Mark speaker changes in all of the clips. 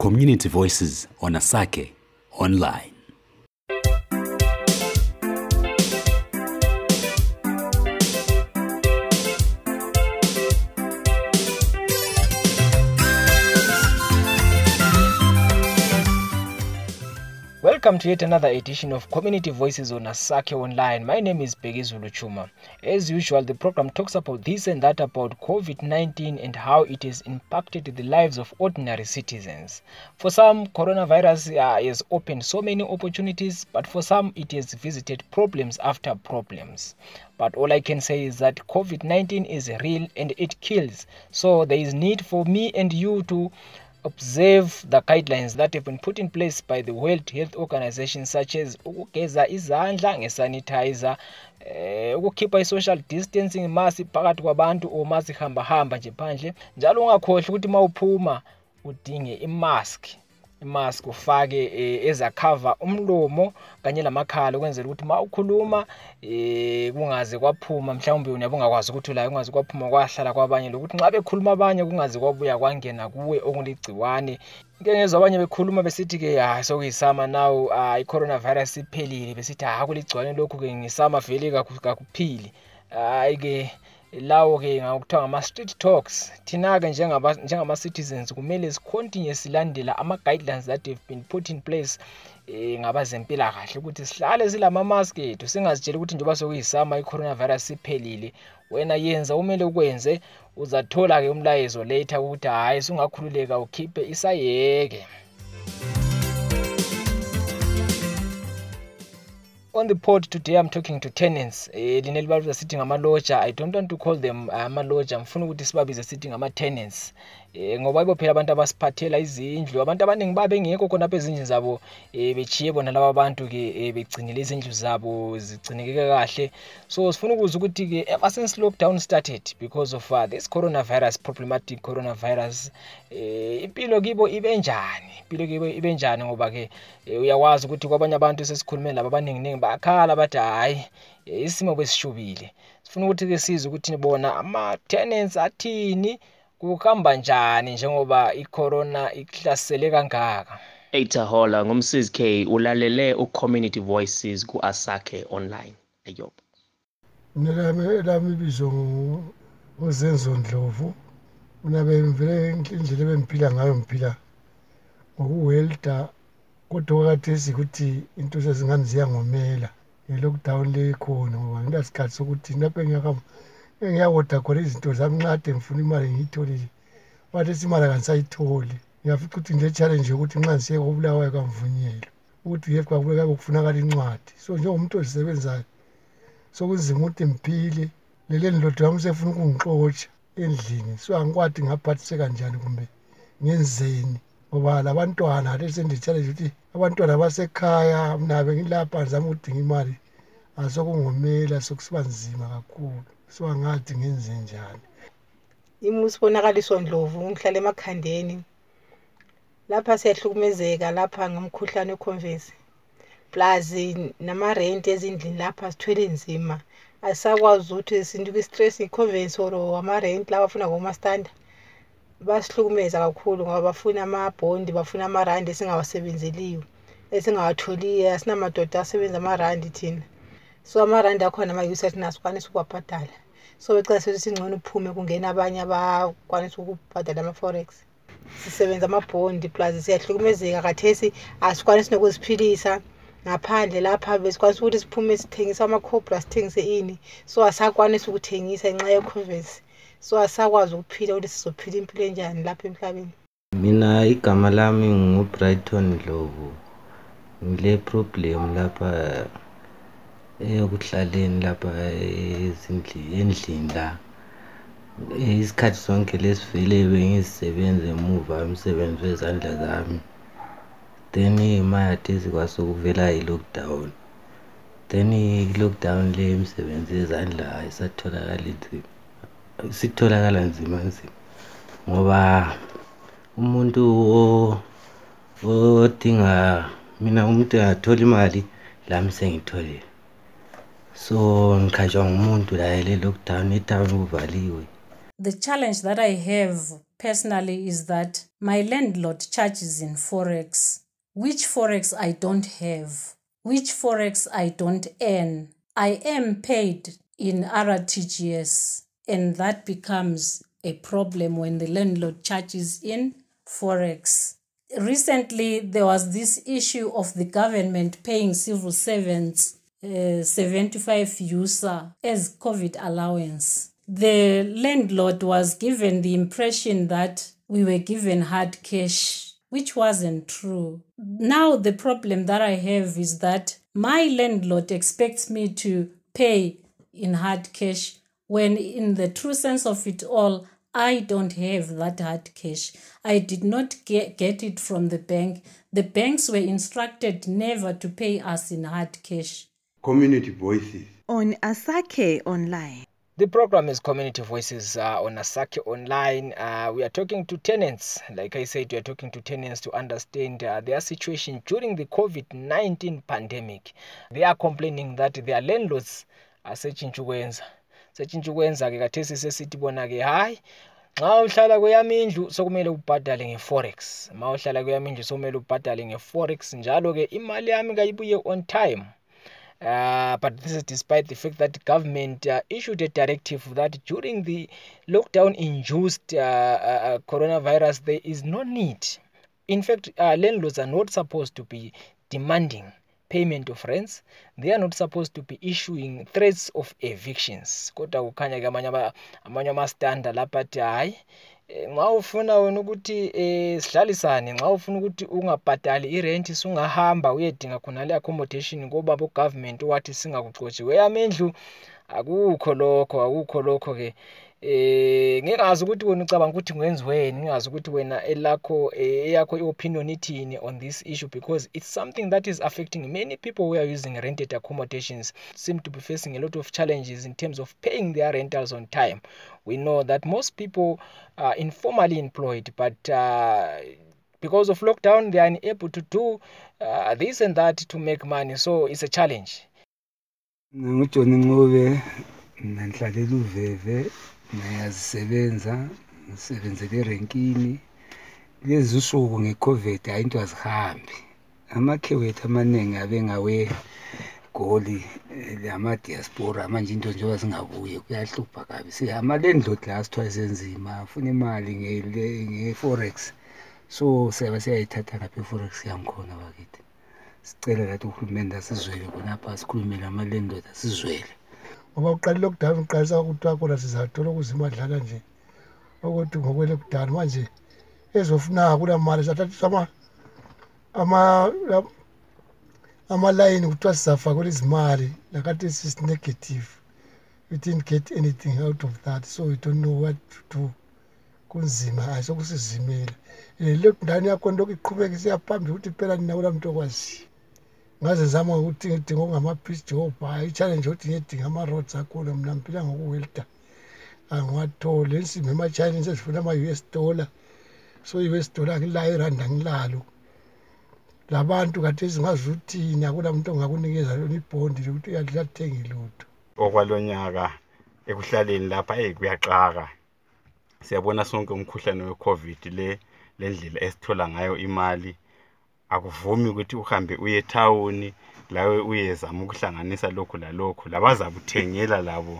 Speaker 1: Community Voices on Asake Online.
Speaker 2: Welcome to yet another edition of Community Voices on Asake Online. My name is begizulu Chuma. As usual, the program talks about this and that about COVID 19 and how it has impacted the lives of ordinary citizens. For some, coronavirus uh, has opened so many opportunities, but for some, it has visited problems after problems. But all I can say is that COVID 19 is real and it kills. So there is need for me and you to observe the guidelines that have been put in place by the World Health Organization such as ukugeza izandla ngesanitizer eh ukukhipha i-social distancing masi phakathi kwabantu or masihamba hamba nje phandle njalo ungakhohlwa ukuthi mawuphuma udinge imask. Imask ufake eh, ezakhava umlomo kanye lamakhala ukwenzela ukuthi ma ukhuluma eh kungaze kwaphuma mhlawumbe uyabe ungakwazi ukuthi la kungaze kwaphuma kwahlala kwabanye. Lokuthi nxa bekhuluma abanye kungaze kwabuya kwangena kuwe okuligciwane nke ngezwa abanye bekhuluma besithi ke hayi sokuyisama nawu hayi i-coronavirus iphelile. Besithi hayi kuligciwane lokhu ke ngisama vele kaku- kakuphili. Hayi ke lawo ke ngakuthiwa ngama-street talks. Thina-ke njengama-citizens kumele sicontinue silandela ama-guidelines that have been put in place um ngabazempilakahle ukuthi sihlale silama-mask ethu singazitsheli ukuthi njengoba sokuyisama i-coronavirus iphelile wena yenza umele ukwenze uzathola-ke umlayezo later ukuthi hhayi sungakhululeka ukhiphe isayeke. On the pod today i'm talking to tenants. Eh lina libabiza sithi ngama-loja i don't want to call them uh, ama-loja ngifuna ukuthi sibabize sithi ngama-tenants eh ngoba ibo phela abantu abasiphathela izindlu abantu abaningi babe bengekho khonapha ezindlini zabo eh bechiye bona laba bantu ke eh, begcinile izindlu zabo zigcineke kahle. So sifuna ukuza ukuthi ke ever since lockdown started because of uh, this coronavirus problematic coronavirus eh impilo kibo ibe njani? Impilo kibo ibe njani ngoba ke eh, uyakwazi ukuthi kwabanye abantu sesikhulume laba abaningi ningi bakhala bathi hayi eh, isimo besishubile sifuna ukuthi ke size ukuthi bona ama tenants athini kuhamba njani njengoba i-corona ihlasele kangaka
Speaker 3: Etahola ngumsizi K ulalele uCommunity Voices ku-Asake Online. Ayob.
Speaker 4: mina lami elami ibizo ngu- nguzenzo ndlovu mina bengivele indlela ebengiphila ngayo ngiphila ngokuwelda kodwa kwakathesi ukuthi into sezingani ziyangomela i-lockdown le ikhona ngoba ngilasikhathi sokuthi lapho engiyakama engiyakoda khona izinto zami nxa kade ngifuna imali ngiyitholile kwathesi imali akanisayitholi ngiyafica ukuthi ngile-challenge yokuthi nxa ngisiye kobulawayo kamvunyelwa ukuthi ngefika kube kufunakala incwadi. So njengomuntu ozisebenzayo sokunzima ukuthi ngiphile. Leli ndoda yami sefuna ukungixotsha endlini. So angikwadi ngaphathise kanjani kumbe ngenzeni? Ngoba labantwana ade senditshalele ukuthi abantwana basekhaya mna bengilapha ngizama ukudinga imali. Asokungomela sokusiba nzima kakhulu. So angathi ngenze njani?
Speaker 5: Imusibonakaliso ndlovu ngihlala emakhandeni. Lapha siyahlukumezeka lapha ngomkhuhlane weconvesi plus namarenti ezindlini lapha sithwele nzima. Asisakwazi ukuthi sinto kwi-stress iconvesi or amarenti laba afuna ngomastanda basihlukumeza kakhulu ngoba bafuna amabhondi bafuna amarandi esingawasebenzeliyo esingawatholiyo asinamadoda asebenza amarandi thina. So amarandi akhona ama-uset nasikwanisa ukuwabhadala. So becela sokuthi singcono uphume kungena abanye abakwanisa ukubhadala ama-forex. Sisebenza amabhondi plus siyahlukumezeka. Kathesi asikwanisi nokuziphilisa. Ngaphandle lapha besikwanisa ukuthi siphume sithengisa amacobra sithengise ini. So asakwanisi ukuthengisa ngenxa yeconvesi so asakwazi ukuphila ukuthi sizophila impilo enjani lapha emhlabeni.
Speaker 6: Mina igama lami ngu-brighton dlovu ngile problem lapha eyokuhlaleni lapha endlini la. Isikhathi sonke lesivele bengizisebenza emuva umsebenzi wezandla zami. Then imayadesi kwasokuvela i-lockdown. Then i-lockdown le imisebenzi yezandla isatholakala nzima isitholakala nzima nzima. Ngoba umuntu odinga mina umuntu engathola imali lami sengitholile. So ngikhatshwa ngumuntu laye le lockdown etown kuvaliwe
Speaker 7: the challenge that I have personally is that my landlord charges in Forex, which Forex I don't have, which Forex I don't earn. I am paid in RTGS, and that becomes a problem when the landlord charges in Forex. Recently, there was this issue of the government paying civil servants uh, 75 USA as COVID allowance. The landlord was given the impression that we were given hard cash, which wasn't true. Now, the problem that I have is that my landlord expects me to pay in hard cash when, in the true sense of it all, I don't have that hard cash. I did not get, get it from the bank. The banks were instructed never to pay us in hard cash.
Speaker 8: Community voices
Speaker 9: on Asake Online.
Speaker 2: The program is Community Voices uh, on Asake Online. Uh, we are talking to tenants. Like I said, we are talking to tenants to understand uh, their situation during the COVID 19 pandemic. They are complaining that their landlords are searching ukwenza searching ukwenza ke kathesi sesithi bona ke hayi xa uhlala kweyami indlu sokumele ubhadale nge-forex ma uhlala kweyami indlu sokumele ubhadale nge-forex njalo ke imali yami kayibuye on time Uh, but this is despite the fact that government uh, issued a directive that during the lockdown induced uh, uh, coronavirus there is no need. In fact uh, landlords are not supposed to be demanding payment of rents. They are not supposed to be issuing threats of evictions. Kodwa kukhanya ke amanye ama- amanye amastanda lapha athi hayi eh, nxa ufuna wena ukuthi eh sihlalisane nxa ufuna ukuthi ungabhadali irent sungahamba uyedinga khonale accommodation ngoba bogovernment wathi singakuxotshi weyami indlu akukho lokho akukho lokho ke eh ngingazi ukuthi wena ucabanga ukuthi ngenziweni ngingazi ukuthi wena elakho eh, eyakho iopinion ithini on this issue because it's something that is affecting many people who are using rented accommodations. Seem to be facing a lot of challenges in terms of paying their rentals on time. We know that most people are informally employed but uh, because of lockdown they are unable to do uh, this and that to make money. So it's a challenge.
Speaker 10: Ngingujoni ncube mina ngihlalela uveve ngiyazisebenza ngisebenzela erenkini. Lezi usuku nge-covid hhayi into azihambi. Amakhewethu amaningi abe ngawe goli eh, ama-diaspora manje into njengoba zingabuye kuyahlupha kabi. Si- ama-landlord la sithiwa senzima afuna imali nge- nge-forex. So siyabe siyayithatha ngapha i-forex yangikhona bakithi. Sicela lathi uhulumende asizwele khonapha sikhulume nama-landlord asizwele.
Speaker 4: Ngoba uqala i-lockdown uqalisa kuthiwa khona sizathola ukuzimadlana nje. Ukuthi ngokwe-lockdown manje ezofunanga kula mali la- amalayini kuthiwa sizafakwela izimali lakade sisi-negative. We didn't get anything out of that so we don't know what to do. Kunzima hayi sokusizimela um lockdown yakhona lokhu iqhubeka isiya phambili ukuthi phela nina kula muntu okwaziyo ngaze zama ukuthi ngidinga okungama-peace job. Hayi i-challenge ukuthi ngiyedinga ama-roads akhona mina ngiphila ngokuwelda angiwatholi. Ensimbi ema-chinese ezifuna ama-u s dollar. So i-u s dollar ngilayo iranda ngilalo. Labantu kade ezingazi ukuthini akula muntu ongakunikeza lona ibhondi lokuthi uyalithengi lutho
Speaker 8: okwalonyaka ekuhlaleni lapha eyi kuyaxaka siyabona sonke umkhuhlane we-covid le le ndlela esithola ngayo imali. Akuvumi ukuthi uhambe uye ethawuni lawe uyezama ukuhlanganisa lokhu lalokhu. Labazakuthengela labo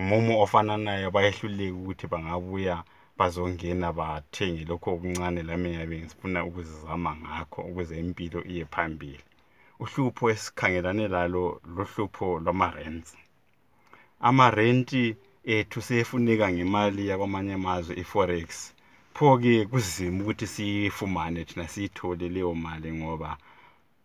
Speaker 8: umumo ofananayo bayehluleka ukuthi bangabuya bazongena bathenge lokho okuncane lami ngiyabe ngifuna ukuzizama ngakho ukuze impilo iye phambili. Uhlupho esikhangelane lalo luhlupho lwama-rents amarenti ethu sefuneka ngemali yakwamanye amazwe i-forex. Pho-ke kuzima ukuthi siyifumane thina siyithole leyo mali ngoba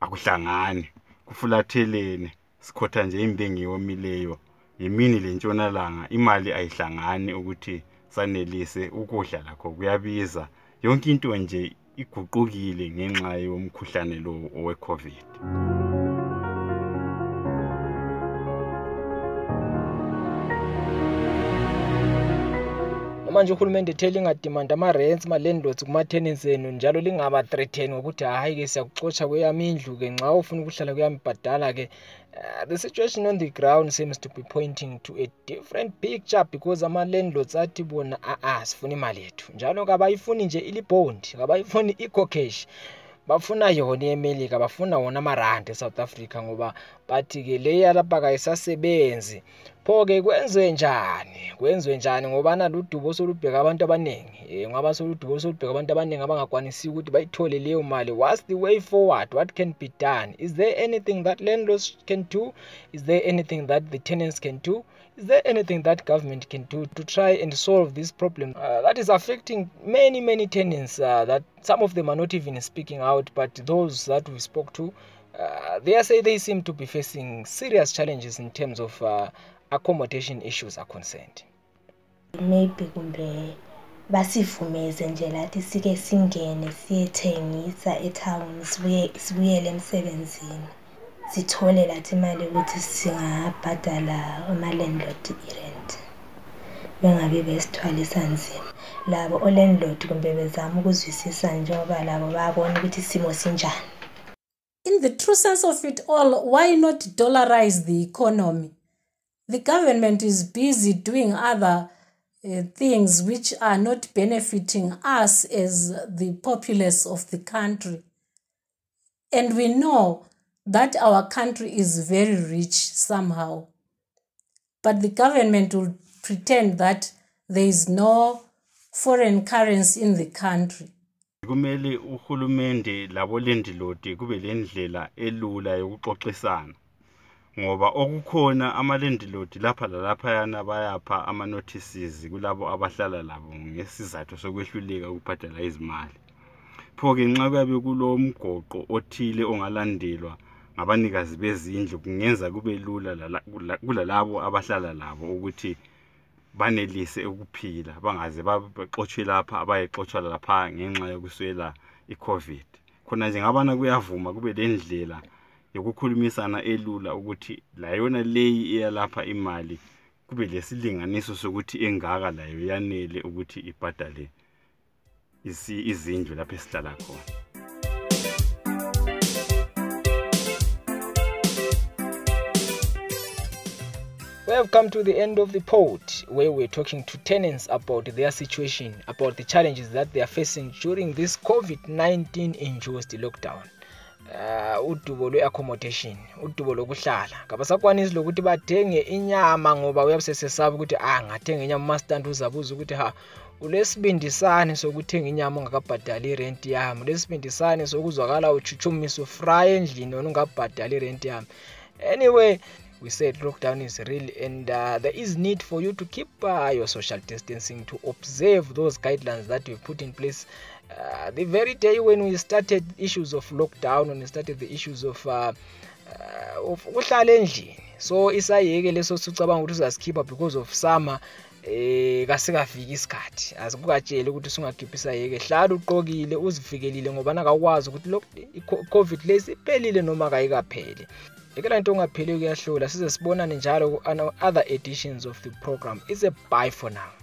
Speaker 8: akuhlangani kufulathelene sikhotha nje imbengi yomileyo yimini lentshonalanga imali ayihlangani ukuthi sanelise ukudla lakho kuyabiza. Yonke into nje iguqukile ngenxa yomkhuhlane lo owe-covid
Speaker 2: noma nje uhulumende ethe lingadimandi ama-rents ama-landlords kuma-tenants enu njalo lingaba-threaten ngokuthi hhayi-ke siyakuxotsha kweyami indlu-ke nxa ufuna ukuhlala kweyami bhadala-ke Uh, the situation on the ground seems to be pointing to a different picture because ama-landlords athi bona a-a sifuna imali yethu. Njalo kabayifuni nje ilibond kabayifuni i-cocash bafuna yona emelika bafuna wona amarandi esouth africa ngoba bathi-ke le yalapha kayisasebenzi. Pho-ke kwenziwe njani? Kwenziwe njani ngobana ludubo solubheka abantu abaningi um ngoba soludubo solubheka abantu abaningi abangakwanisiyo ukuthi bayithole leyo mali. What's the way forward? What can be done? Is there anything that landlords can do? Is there anything that the tenants can do? Is there anything that government can do to try and solve this problem? Uh, that is affecting many many tenants uh, that some of them are not even speaking out but those that we spoke to uh, they say they seem to be facing serious challenges in terms of uh, accommodation issues are concerned
Speaker 11: maybe kumbe basivumeze nje lathi sike singene siyethengisa etown sibuye sibuyele emsebenzini. Sithole lathi imali ukuthi singabhadala ama-landlord i-rent bengabe besithwalisa nzima labo o-landlord kumbe bezama ukuzwisisa njengoba labo bayabona ukuthi isimo sinjani.
Speaker 7: In the true sense of it all, why not dollarize the economy? The government is busy doing other uh, things which are not benefiting us as the populace of the country. And we know that our country is very rich somehow. But the government will pretend that there is no foreign currency in the country.
Speaker 8: kumele uhulumende labolendilodi kube lendlela elula yokuxoxisana ngoba okukhona amalendilodi lapha lalaphayana bayapha ama-notices kulabo abahlala labo ngesizathu sokwehluleka ukubhadala izimali. Pho-ke nxa kuyabe kulo mgoqo othile ongalandelwa ngabanikazi bezindlu kungenza kube lula lala- kula- kulalabo abahlala labo ukuthi banelise ukuphila bangaze ba- baxotshwe lapha bayexotshwa lapha ngenxa yokuswela i-covid. Khona nje ngabana kuyavuma kube le ndlela yokukhulumisana elula ukuthi layona leyi eyalapha imali kube lesilinganiso sokuthi engaka layo yanele ukuthi ibhadale izindlu lapho esihlala khona
Speaker 2: We have come to the end of the pod where we're talking to tenants about their situation, about the challenges that they are facing during this COVID 19 induced lockdown. Uh, udubo lwe-accommodation udubo lokuhlala. Kabasakwanisi lokuthi bathenge inyama ngoba uyabusesesaba ukuthi ah ngathenga inyama umastandi uzabuza ukuthi ha ulesibindisane sokuthenga inyama ungakabhadali irenti yami? Ulesibindisane sokuzwakala uchuchumisa ufry endlini wena ungabhadali irenti yami? Anyway we said lockdown is real and uh, there is need for you to keep uh, your social distancing to observe those guidelines that we've put in place uh, the very day when we started issues of lockdown when we started the issues of uh, uh, of ukuhlala endlini. So isayeke leso sicabanga ukuthi uzasikhipha because of summer eh kasekafiki isikhathi. Asikukatsheli ukuthi sungakhipha isayeke. Hlala uqokile uzivikelile ngoba nakakwazi ukuthi lo i- covid lesi iphelile noma kayikapheli. Ikela nto ongapheli kuyahlola. Size sibonane njalo ku-other editions of the program. Is a bye for now.